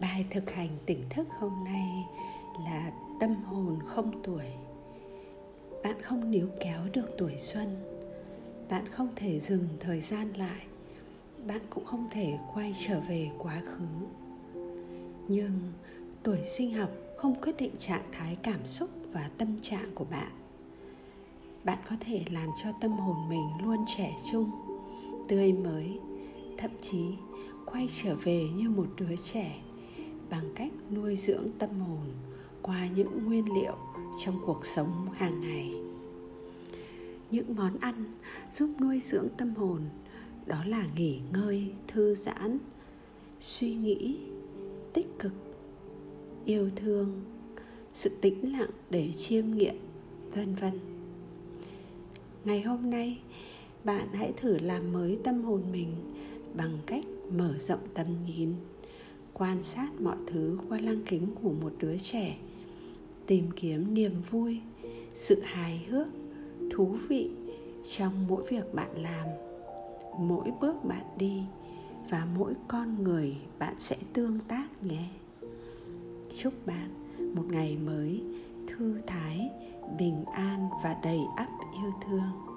bài thực hành tỉnh thức hôm nay là tâm hồn không tuổi. Bạn không níu kéo được tuổi xuân. Bạn không thể dừng thời gian lại. Bạn cũng không thể quay trở về quá khứ. Nhưng tuổi sinh học không quyết định trạng thái cảm xúc và tâm trạng của bạn. Bạn có thể làm cho tâm hồn mình luôn trẻ trung, tươi mới, thậm chí quay trở về như một đứa trẻ bằng cách nuôi dưỡng tâm hồn qua những nguyên liệu trong cuộc sống hàng ngày. Những món ăn giúp nuôi dưỡng tâm hồn, đó là nghỉ ngơi, thư giãn, suy nghĩ tích cực, yêu thương, sự tĩnh lặng để chiêm nghiệm, vân vân. Ngày hôm nay, bạn hãy thử làm mới tâm hồn mình bằng cách mở rộng tầm nhìn quan sát mọi thứ qua lăng kính của một đứa trẻ, tìm kiếm niềm vui, sự hài hước, thú vị trong mỗi việc bạn làm, mỗi bước bạn đi và mỗi con người bạn sẽ tương tác nhé. Chúc bạn một ngày mới thư thái, bình an và đầy ắp yêu thương.